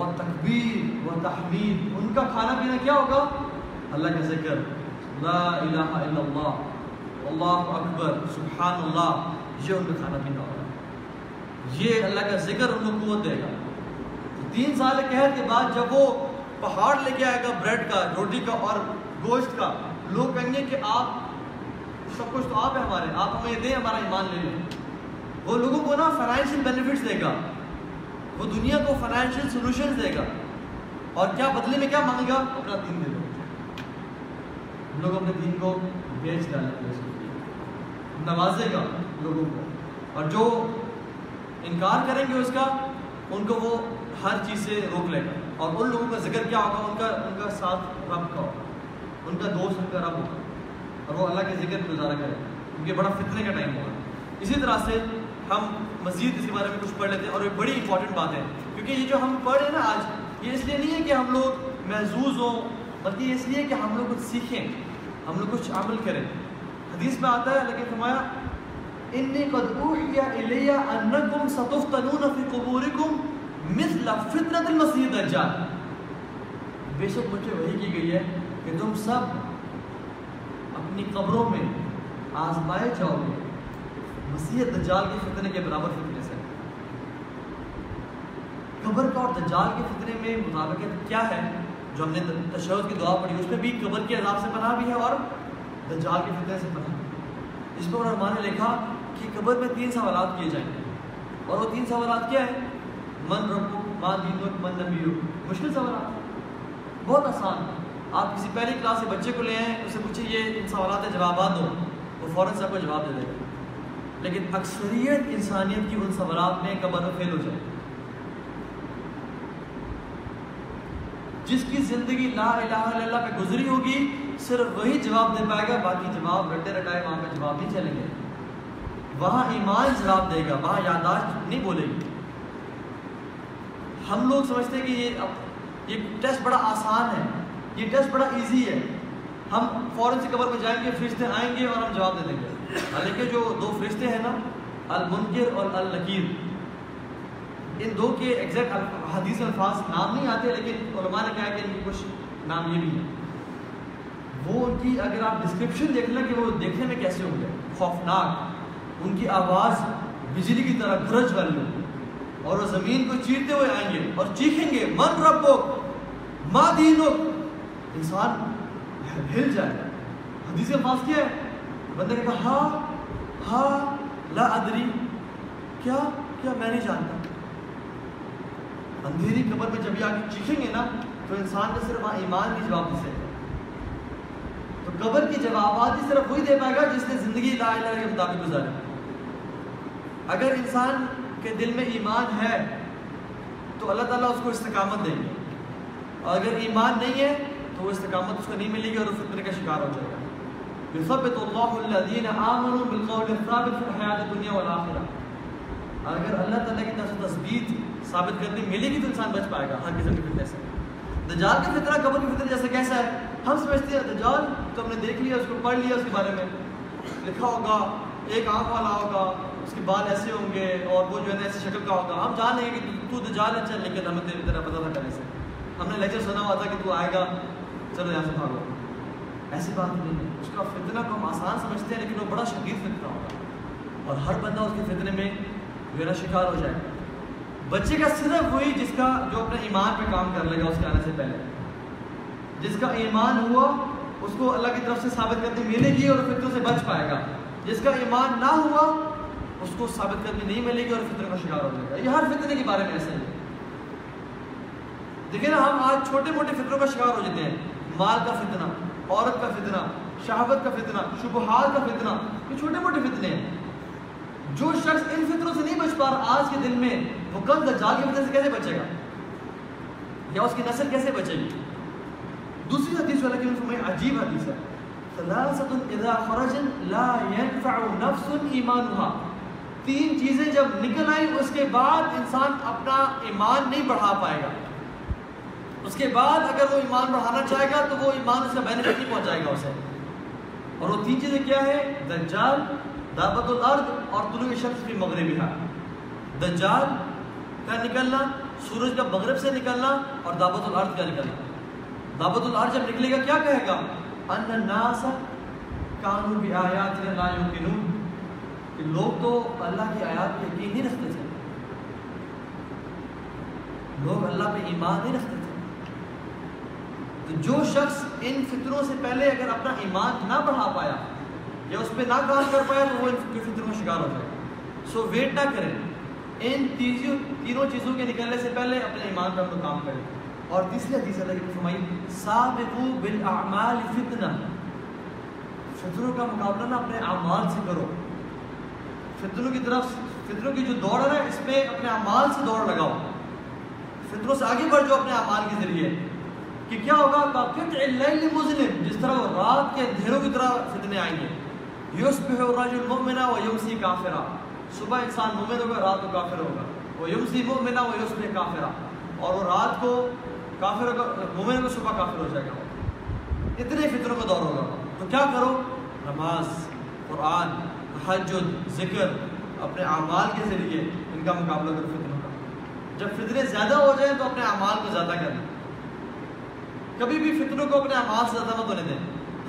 و تکبیر و تحمید۔ ان کا کھانا پینا کیا ہوگا؟ اللہ کا ذکر، لا الہ الا اللہ اللہ اکبر، سبحان اللہ، یہ ان کا کھانا پینا ہوگا۔ یہ اللہ کا ذکر ان کو قوت دے گا۔ تین سال قہر کے بعد جب وہ پہاڑ لے کے آئے گا بریڈ کا، روٹی کا اور گوشت کا، لوگ کہیں گے کہ آپ سب کچھ تو آپ ہے ہمارے، آپ ہمیں دیں، ہمارا ایمان لے لیں۔ وہ لوگوں کو نا فائنینشیل بینیفٹس دے گا۔ وہ دنیا کو فائنینشیل سولوشنز دے گا۔ اور کیا بدلے میں کیا مانگے گا؟ اپنا دین دے دو لوگ اپنے دین کو بیچ ڈالیں گے۔ نوازے گا لوگوں کو۔ اور جو انکار کریں گے اس کا، ان کو وہ ہر چیز سے روک لے گا۔ اور ان لوگوں کا ذکر کیا ہوگا ان کا ان کا ساتھ رب کا ہوگا ان کا دوست، ان کا رب ہوگا اور وہ اللہ کے ذکر گزارا کرے۔ کیونکہ بڑا فتنے کا ٹائم ہوگا۔ اسی طرح سے ہم مزید اس کے بارے میں کچھ پڑھ لیتے ہیں۔ اور ایک بڑی امپورٹنٹ بات ہے۔ کیونکہ یہ جو ہم پڑھ رہے ہیں نا آج، یہ اس لیے نہیں ہے کہ ہم لوگ محظوظ ہوں، بلکہ یہ اس لیے کہ ہم لوگ کچھ سیکھیں، ہم لوگ کچھ عمل کریں۔ حدیث میں آتا ہے لیکن فرمایا انی قد اوحی الی انکم ستفتنون فی قبورکم مثل فتنة المسیح دجال بے شک مجھے وہی کی گئی ہے کہ تم سب اپنی قبروں میں آزمائے جاؤ گے۔ مسیح دجال کے فتنے کے برابر فتنے سے۔ قبر کا اور دجال کے فتنے میں مطابقت کیا ہے؟ جو ہم نے تشہد کی دعا پڑھی، اس میں بھی قبر کے عذاب سے پناہ بھی ہے اور دجال کے فتنے سے پناہ۔ اس پر رحمان نے لکھا کہ قبر میں تین سوالات کیے جائیں گے۔ اور وہ تین سوالات کیا ہے من ربو ماں دین من نبی مشکل سوالات بہت آسان۔ آپ کسی پہلی کلاس سے بچے کو لے آئیں اسے پوچھیں، یہ ان سوالات جوابات دو۔ وہ فوراً سے آپ کو جواب دے دے گا۔ لیکن اکثریت انسانیت کی ان سوالات میں قبر فیل ہو جائے۔ جس کی زندگی لا الہ الا اللہ پہ گزری ہوگی، صرف وہی جواب دے پائے گا، باقی جواب رٹے رٹائے وہاں پہ جواب نہیں چلیں گے۔ وہاں ایمان جواب دے گا، وہاں یادداشت نہیں بولے گی۔ ہم لوگ سمجھتے ہیں کہ یہ یہ ٹیسٹ بڑا آسان ہے، یہ ٹیسٹ بڑا ایزی ہے۔ ہم فوراً سے قبر میں جائیں گے، فرشتے آئیں گے اور ہم جواب دے دیں گے۔ حالانکہ جو دو فرشتے ہیں نا، المنکر اور النکیر ان دو کے ایگزیکٹ حدیث الفاظ نام نہیں آتے، لیکن علماء نے کہا کہ ان کے کچھ نام یہ بھی ہیں۔ وہ ان کی اگر آپ ڈسکرپشن دیکھ لیں کہ وہ دیکھنے میں کیسے ہوں گے۔ خوفناک، ان کی آواز بجلی کی طرح گرج والی ہوگی اور وہ زمین کو چیرتے ہوئے آئیں گے اور چیخیں گے، من ربو ماں دینو انسان ہل جائے حدیث الفاظ کیا ہے۔ بندے نے کہا ہاں ہاں لا ادری۔ کیا کیا میں نہیں جانتا۔ اندھیری قبر میں جب یہ آ کے چیخیں گے نا، تو انسان کا صرف وہاں ایمان بھی جواب دے تو قبر کی جوابات ہی صرف وہی دے پائے گا جس نے زندگی لا الہ کے مطابق گزاری۔ اگر انسان کے دل میں ایمان ہے، تو اللہ تعالیٰ اس کو استقامت دیں گے۔ اور اگر ایمان نہیں ہے، تو وہ استقامت اس کو نہیں ملے گی اور اس فتنے کا شکار ہو جائے گا۔ یثبت اللہ الذین آمنوا بالقول الثابت فی الحیات الدنیا والآخرہ۔ اگر اللہ تعالیٰ کی طرف سے تثبیت ثابت کرنی ملے گی، تو انسان بچ پائے گا ہر قسم کے فتنے سے۔ دجال کا فتنہ قبر کی فتنہ جیسے کیسا ہے، ہم سمجھتے ہیں دجال تو ہم نے دیکھ لیا، اس کو پڑھ لیا، اس کے بارے میں لکھا ہوگا، ایک آنکھ والا ہوگا اس کے بال ایسے ہوں گے اور وہ جو ہے نا ایسی شکل کا ہوگا۔ ہم جان لیں گے کہ تو دجال ہے، چل لیکن ہمیں تیری طرح پتہ تھا کرنے سے۔ ہم نے لیکچر سنا ہوا تھا کہ تو آئے گا۔ چلو یہاں سے بھاگو ایسی بات نہیں ہے۔ اس کا فتنہ کو ہم آسان سمجھتے ہیں، لیکن وہ بڑا شدید فتنہ ہوگا۔ اور ہر بندہ اس کے فتنے میں جو ہے نا شکار ہو جائے۔ بچے کا صرف وہی جس کا جو اپنے ایمان پہ کام کر لے گا اس کے آنے سے پہلے۔ جس کا ایمان ہوا، اس کو اللہ کی طرف سے ثابت کرنے ملے گی اور فطروں سے بچ پائے گا۔ جس کا ایمان نہ ہوا اس کو ثابت کرنے نہیں ملے گی اور فطروں کا شکار ہو جائے گا۔ یہ ہر فتنے کے بارے میں ایسا ہی ہے۔ دیکھیں نا، ہم آج چھوٹے موٹے فطروں کا شکار ہو جاتے ہیں۔ مال کا فتنہ عورت کا فتنہ شہابت کا فتنہ شبہات کا فتنہ یہ چھوٹے موٹے فتنے ہیں۔ جو شخص ان فطروں سے نہیں بچ پا رہا، آج کے دن میں وہ کل دجال کی وجہ سے کیسے بچے گا؟ یا اس کی نسل کیسے بچے گی؟ دوسری حدیث والا کہ فرمایا عجیب حدیث ہے۔ ثلاثه اذا خرج لا ينفع نفس ایمانها۔ تین چیزیں جب نکل آئیں، اس کے بعد انسان اپنا ایمان نہیں بڑھا پائے گا۔ اس کے بعد اگر وہ ایمان بڑھانا چاہے گا، تو وہ ایمان اس کا بینیفٹ نہیں پہنچائے گا اسے۔ اور وہ تین چیزیں کیا ہے دجال دعوت الارض اور طلوع شمس کی مغربی ہے دجال کا نکلنا، سورج کا مغرب سے نکلنا اور دعوت الارض کا نکلنا۔ دعوت الارض جب نکلے گا، کیا کہے گا؟ ان الناس کانوا بآیاتنا لا یوقنون۔ کہ لوگ تو اللہ کی آیات پہ یقین نہیں رکھتے تھے۔ لوگ اللہ پہ ایمان نہیں رکھتے تھے۔ تو جو شخص ان فطروں سے پہلے اگر اپنا ایمان نہ بڑھا پایا یا اس پہ نہ کام کر پایا تو وہ ان فطروں کا شکار ہو جائے۔ سو ویٹ نہ کریں۔ ان تیزوں تینوں چیزوں کے نکلنے سے پہلے اپنے ایمان پر کام کریں۔ اور تیسری حدیث اللہ کی فرمائی، سابقو بالاعمال فتنہ فطروں کا مقابلہ نہ اپنے اعمال سے کرو۔ فطروں کی طرف فطروں کی جو دوڑ ہے اس پہ اپنے اعمال سے دوڑ لگاؤ۔ فطروں سے آگے بڑھ جاؤ اپنے اعمال کے ذریعے۔ کہ کیا ہوگا؟ اللیل مظلم جس طرح وہ رات کے اندھیروں کی طرح فتنے آئیں گے۔ یصبح الرجل مؤمنا و یمسی کافرا صبح انسان مومن ہوگا، رات کو کافر ہوگا۔ وہ یمسی مؤمنا و یصبح کافرا اور وہ رات کو کافر ہوگا، مومن کو صبح کافر ہو جائے گا۔ اتنے فطروں کا دور ہوگا۔ تو کیا کرو؟ نماز۔ قرآن حجد ذکر اپنے اعمال کے ذریعے ان کا مقابلہ کرو فطروں کا۔ جب فطرے زیادہ ہو جائیں تو اپنے اعمال کو زیادہ کریں۔ کبھی بھی فطروں کو اپنے اعمال سے زیادہ مت ہونے دیں۔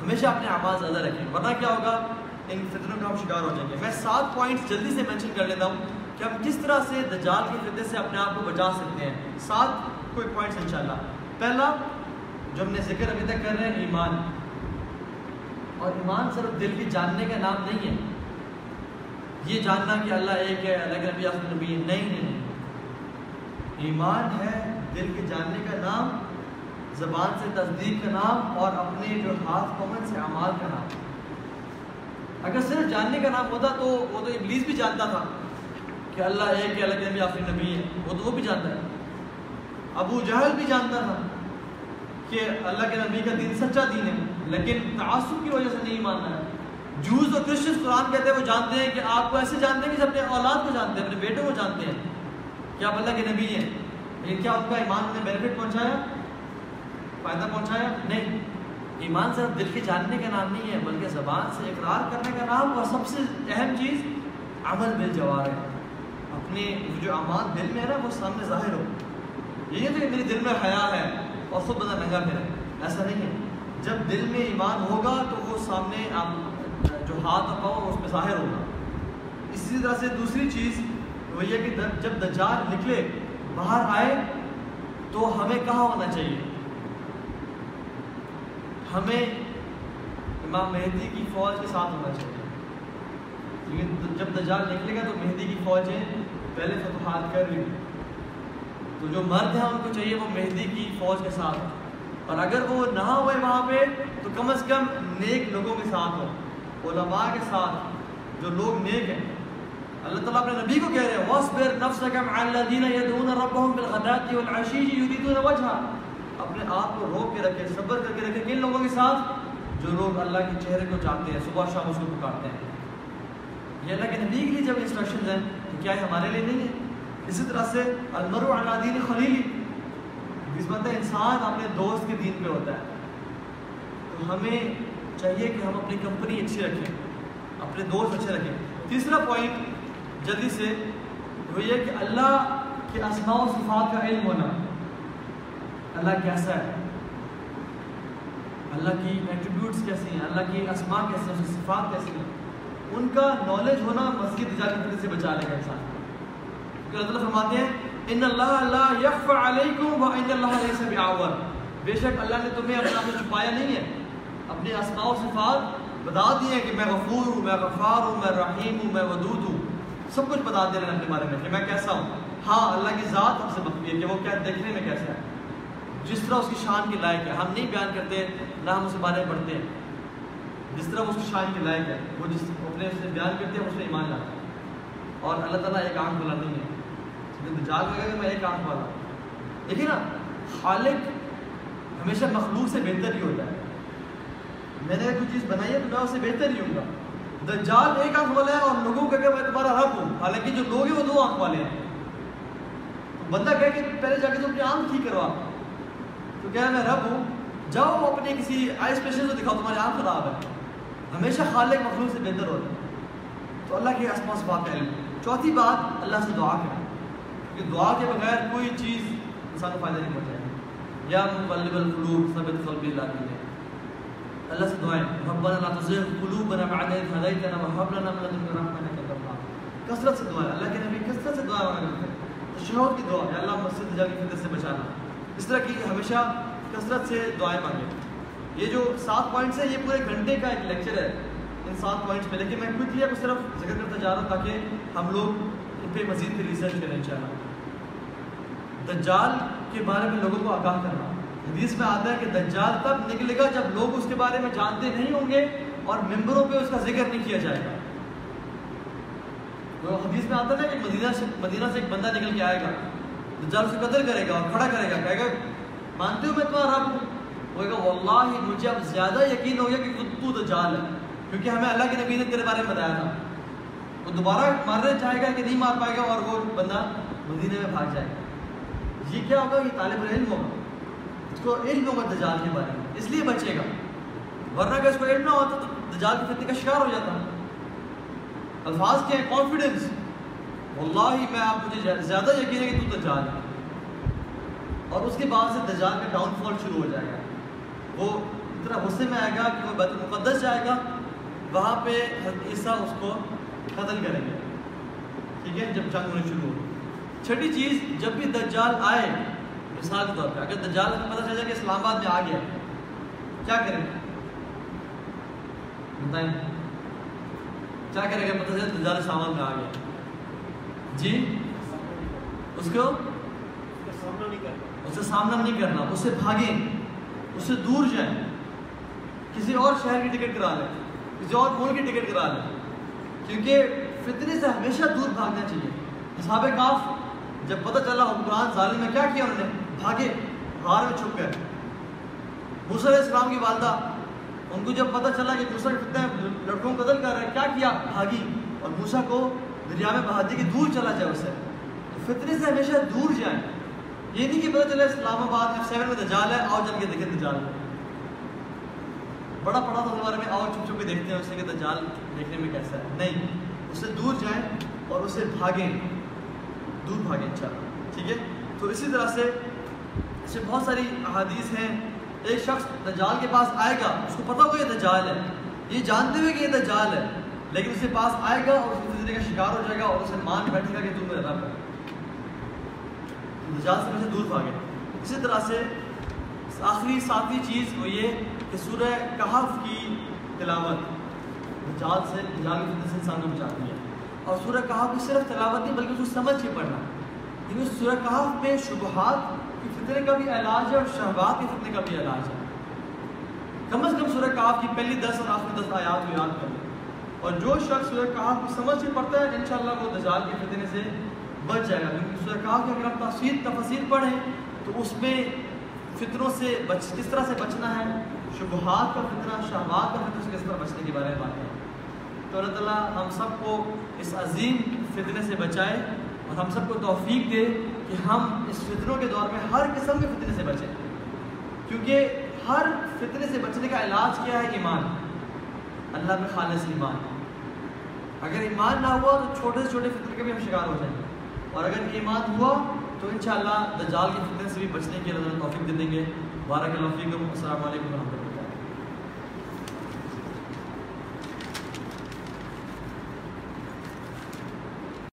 ہمیشہ اپنے اعمال زیادہ رکھیں۔ ورنہ کیا ہوگا؟ ان فطروں کا ہم شکار ہو جائیں گے۔ میں سات پوائنٹس جلدی سے مینشن کر لیتا ہوں کہ ہم کس طرح سے دجال کے فتنے سے اپنے آپ کو بچا سکتے ہیں۔ سات کوئی پوائنٹس انشاءاللہ۔ پہلا، جو ہم نے ذکر ابھی تک کر رہے ہیں، ایمان۔ اور ایمان صرف دل کی جاننے کا نام نہیں ہے۔ یہ جاننا کہ اللہ ایک ہے الگ نبی آخر نبی ہے نہیں نہیں۔ ایمان ہے دل کے جاننے کا نام، زبان سے تصدیق کا نام اور اپنے جو ہاتھ پمن سے اعمال کا نام۔ اگر صرف جاننے کا نام ہوتا تو وہ تو ابلیس بھی جانتا تھا کہ اللہ ایک ہے الگ نبی آخر نبی ہے۔ وہ تو وہ بھی جانتا ہے۔ ابو جہل بھی جانتا تھا کہ اللہ کے نبی کا دین سچا دین ہے۔ لیکن تعصب کی وجہ سے نہیں ماننا ہے۔ جوز اور کرسچن قرآن کہتے ہیں، وہ جانتے ہیں کہ آپ کو ایسے جانتے ہیں کہ اپنے اولاد کو جانتے ہیں، اپنے بیٹوں کو جانتے ہیں۔ کہ آپ اللہ کے نبی ہیں؟ لیکن کیا ان کا ایمان نے بینیفٹ پہنچایا؟ فائدہ پہنچایا؟ نہیں۔ ایمان صرف دل کے جاننے کا نام نہیں ہے، بلکہ زبان سے اقرار کرنے کا نام اور سب سے اہم چیز عمل بل جوار ہے۔ اپنے جو امان دل میں ہے نا، وہ سامنے ظاہر ہو۔ یہ نہیں تو کہ میرے دل میں حیا ہے اور خود بندہ ننگا پھرے ایسا نہیں ہے۔ جب دل میں ایمان ہوگا تو وہ سامنے جو ہاتھ اور پاؤں اس میں ظاہر ہوگا۔ اسی طرح سے دوسری چیز وہ یہ کہ جب دجال نکلے، باہر آئے تو ہمیں کہاں ہونا چاہیے؟ ہمیں امام مہدی کی فوج کے ساتھ ہونا چاہیے۔ کیونکہ جب دجال نکلے گا تو مہدی کی فوجیں پہلے فتوحات کر لی تو جو مرد ہیں ان کو چاہیے وہ مہدی کی فوج کے ساتھ۔ اور اگر وہ نہ ہوئے وہاں پہ، تو کم از کم نیک لوگوں کے ساتھ ہو۔ علماء کے ساتھ جو لوگ نیک ہیں۔ اللہ تعالیٰ اپنے نبی کو کہہ رہے ہیں، وَاصْبِرْ نَفْسَكَ مَعَ الَّذِينَ يَدْعُونَ رَبَّهُمْ بِالْغَدَاةِ وَالْعَشِيِّ يُرِيدُونَ وَجْهَهُ اپنے آپ کو روک کے رکھے، صبر کر کے رکھے کن لوگوں کے ساتھ؟ جو لوگ اللہ کے چہرے کو چاہتے ہیں، صبح شام اس کو پکارتے ہیں۔ یہ اللہ کے نبی کے لیے جب انسٹرکشنز ہیں، تو کیا یہ ہمارے لیے نہیں ہے اسی طرح سے المرء علی دین خلیلی۔ جس انسان اپنے دوست کے دین پہ ہوتا ہے۔ تو ہمیں چاہیے کہ ہم اپنی کمپنی اچھی رکھیں، اپنے دوست اچھے رکھیں۔ تیسرا پوائنٹ جلدی سے وہ یہ کہ اللہ کے اسماء و صفات کا علم ہونا۔ اللہ کیسا ہے؟ اللہ کی ایٹریبیوٹس کیسے ہیں؟ اللہ کی اسماء کیسے ہیں؟ صفات کیسی ہیں؟ ان کا نالج ہونا مسجد اجازت سے بچا لے گا انسان۔ کیونکہ اللہ فرماتے ہیں ان اللہ اللہ یخف علیکم و ان اللہ علیہ بعور بے شک اللہ نے تمہیں اپنے آپ سے چھپایا نہیں ہے۔ اپنے اسماء و صفات بتا دیے کہ میں غفور ہوں، میں غفار ہوں، میں رحیم ہوں، میں ودود ہوں۔ سب کچھ بتا دے رہے ہیں اپنے بارے میں کہ میں کیسا ہوں۔ ہاں اللہ کی ذات ہم سے مخفی ہے کہ وہ کیا دیکھنے میں کیسا ہے۔ جس طرح اس کی شان کی لائق ہے۔ ہم نہیں بیان کرتے، نہ ہم اسے بارے میں پڑھتے۔ ہیں جس طرح اس کی شان کی لائق ہے، وہ جس اپنے سے بیان کرتے ہیں، اس میں ایمان لاتا ہے اور اللہ تعالیٰ ایک آنکھ والا نہیں ہے جب جاگ لگے گا میں ایک آنکھ والا دیکھیے نا، خالق ہمیشہ مخلوق سے بہتر ہی ہوتا ہے۔ میں نے کوئی چیز بنائی ہے تو میں اسے بہتر ہی ہوں گا۔ دجال ایک آنکھ والا ہے اور لوگوں کہ میں تمہارا رب ہوں۔ حالانکہ جو لوگ ہیں وہ دو آنکھ والے ہیں۔ تو بندہ کہے کہ پہلے جا کے تو اپنی آنکھ ٹھیک کروا۔ تو کہہ میں رب ہوں۔ جاؤ اپنے کسی آئی اسپیشل کو دکھاؤ، تمہاری آنکھ خراب ہے۔ ہمیشہ خالق مخلوق سے بہتر ہوتا ہے۔ تو اللہ کے آس بات کا علم چوتھی بات، اللہ سے دعا کریں۔ کیونکہ دعا کے بغیر کوئی چیز انسان کو فائدہ نہیں پہنچائے گی۔ یا مقلب القلوب ثبت قلبی اللہ کی اللہ سے دعائیں، ربنا لا تزغ قلوبنا بعد إذ هديتنا وهب لنا من لدنك رحمة إنك أنت الوهاب. کثرت سے دعا اللہ کے نبی کثرت سے دعا مانگا کرتے ہیں تشہد کی دعا ہے اللہ مسجد جا کے فتنہ سے بچانا۔ اس طرح کی ہمیشہ کثرت سے دعائیں مانگیں۔ یہ جو سات پوائنٹس ہیں، یہ پورے گھنٹے کا ایک لیکچر ہے۔ ان سات پوائنٹس پہ، لیکن میں کوئکلی آپ کو صرف ذکر کرتا جا رہا ہوں تاکہ ہم لوگ پہ مزید پھر ریسرچ کریں انشاءاللہ دجال کے بارے میں لوگوں کو آگاہ کرنا۔ حدیث میں آتا ہے کہ دجال تب نکلے گا جب لوگ اس کے بارے میں جانتے نہیں ہوں گے اور ممبروں پہ اس کا ذکر نہیں کیا جائے گا۔ تو حدیث میں آتا ہے کہ مدینہ سے مدینہ سے ایک بندہ نکل کے آئے گا۔ دجال اسے قتل کرے گا اور کھڑا کرے گا۔ کہے گا، مانتے ہو میں تمہارا رب ہوں؟ وہ کہے گا، واللہ، مجھے اب زیادہ یقین ہو گیا کہ خود تو دجال ہے، کیونکہ ہمیں اللہ کے نبی نے تیرے بارے میں بتایا تھا۔ وہ دوبارہ مارنا چاہے گا کہ نہیں مار پائے گا اور وہ بندہ مدینہ میں بھاگ جائے گا۔ یہ کیا ہوگا؟ یہ طالب علم ہوگا۔ اس کو علم ہوگا دجال کے بارے میں، اس لیے بچے گا۔ ورنہ اگر اس کو علم نہ ہوتا تو دجال کی فتنے کا شکار ہو جاتا۔ الفاظ کیا ہے کانفیڈنس واللہ میں آپ مجھے زیادہ یقین ہے کہ تو دجال ہے۔ اور اس کے بعد سے دجال کا ڈاؤن فال شروع ہو جائے گا۔ وہ اتنا غصے میں آئے گا کہ وہ بیت المقدس جائے گا۔ وہاں پہ عیسیٰ اس کو قتل کریں گے۔ ٹھیک ہے؟ جب جنگ ہونے شروع ہو۔ چھٹی چیز، جب بھی دجال آئے، مثال کے طور پہ، اگر دجال کو پتہ چل جائے کہ اسلام آباد میں آ گیا، کیا کریں؟ گے بتائیں۔ کیا کرے گا پتہ چلے دجال اسلام آباد میں آ گیا۔ جی؟ اس کو؟ اس سے سامنا نہیں کرنا، اس سے بھاگیں۔ اس سے دور جائیں۔ کسی اور شہر کی ٹکٹ کرا لیں، کسی اور ملک کی ٹکٹ کرا لیں۔ کیونکہ فتنے سے ہمیشہ دور بھاگنا چاہیے۔ اصحاب کاف، جب پتہ چلا حکمران ظالم میں کیا کیا انہوں نے، بھاگے، غار میں چھپ گئے۔ موسیٰ علیہ السلام کی والدہ، ان کو جب پتہ چلا کہ موسیٰ فتنے لڑکوں کو قتل کر رہے ہیں، کیا کیا؟ بھاگی۔ اور موسیٰ کو دریا میں بہا دی کہ دور چلا جائے اسے۔ تو فتنے سے ہمیشہ دور جائیں۔ یہ نہیں کہ پتہ چلا اسلام آباد میں سیون میں دجال ہے، آؤ جل کے دیکھیں دجال۔ بڑا پڑا تھا دوبارہ میں آؤ چھپ چھپ کے دیکھتے ہیں اسے کہ دجال، دیکھنے میں کیسا ہے؟ نہیں اس سے دور جائیں اور اسے بھاگیں، دور بھاگیں اچھا ٹھیک ہے؟ تو اسی طرح سے، اس میں بہت ساری احادیث ہیں۔ ایک شخص دجال کے پاس آئے گا، اس کو پتہ ہو یہ دجال ہے، یہ جانتے ہوئے کہ یہ دجال ہے، لیکن اس کے پاس آئے گا اور اس کے کا شکار ہو جائے گا اور اسے مان بیٹھے گا کہ تم میرا رب ہے۔ دجال سے مجھے دور بھاگے۔ اسی طرح سے آخری، ساتویں چیز وہ یہ کہ سورہ کہف کی تلاوت دجال سے دجال کی سے انسان کو بچاتی ہے۔ اور سورہ کہف کی صرف تلاوت نہیں بلکہ اس کو سمجھ کے پڑھنا۔ یعنی لیکن سورہ کہف میں شبہات کے فتنے کا بھی علاج ہے اور شہبات کے فتنے کا بھی علاج ہے۔ کم از کم سورہ کہف کی پہلی دس اور آخری دس آیات کو یاد کر اور جو شخص سورہ کہف کو سمجھ کے پڑھتا ہے، انشاءاللہ وہ دجال کے فتنے سے بچ جائے گا۔ کیونکہ سورہ کہف کی اگر آپ تفصیل تفصیل پڑھیں، تو اس میں فطروں سے بچ کس طرح سے بچنا ہے؟ شبہات کا فطرہ شہبات کا فطرہ سے کس طرح بچنے کے بارے میں بات ہے تو اللہ تعالیٰ ہم سب کو اس عظیم فتنے سے بچائے اور ہم سب کو توفیق دے کہ ہم اس فطروں کے دور میں ہر قسم کے فتنے سے بچیں۔ کیونکہ ہر فتنے سے بچنے کا علاج کیا ہے؟ ایمان۔ اللہ میں خالص ایمان۔ اگر ایمان نہ ہوا تو چھوٹے سے چھوٹے فطرے کے بھی ہم شکار ہو جائیں۔ گے اور اگر ایمان ہوا تو انشاءاللہ دجال کے فتنے سے بھی بچنے کی اللہ توفیق دے دیں گے۔ بارک اللہ فیکم۔ السلام علیکم و رحمۃ اللہ۔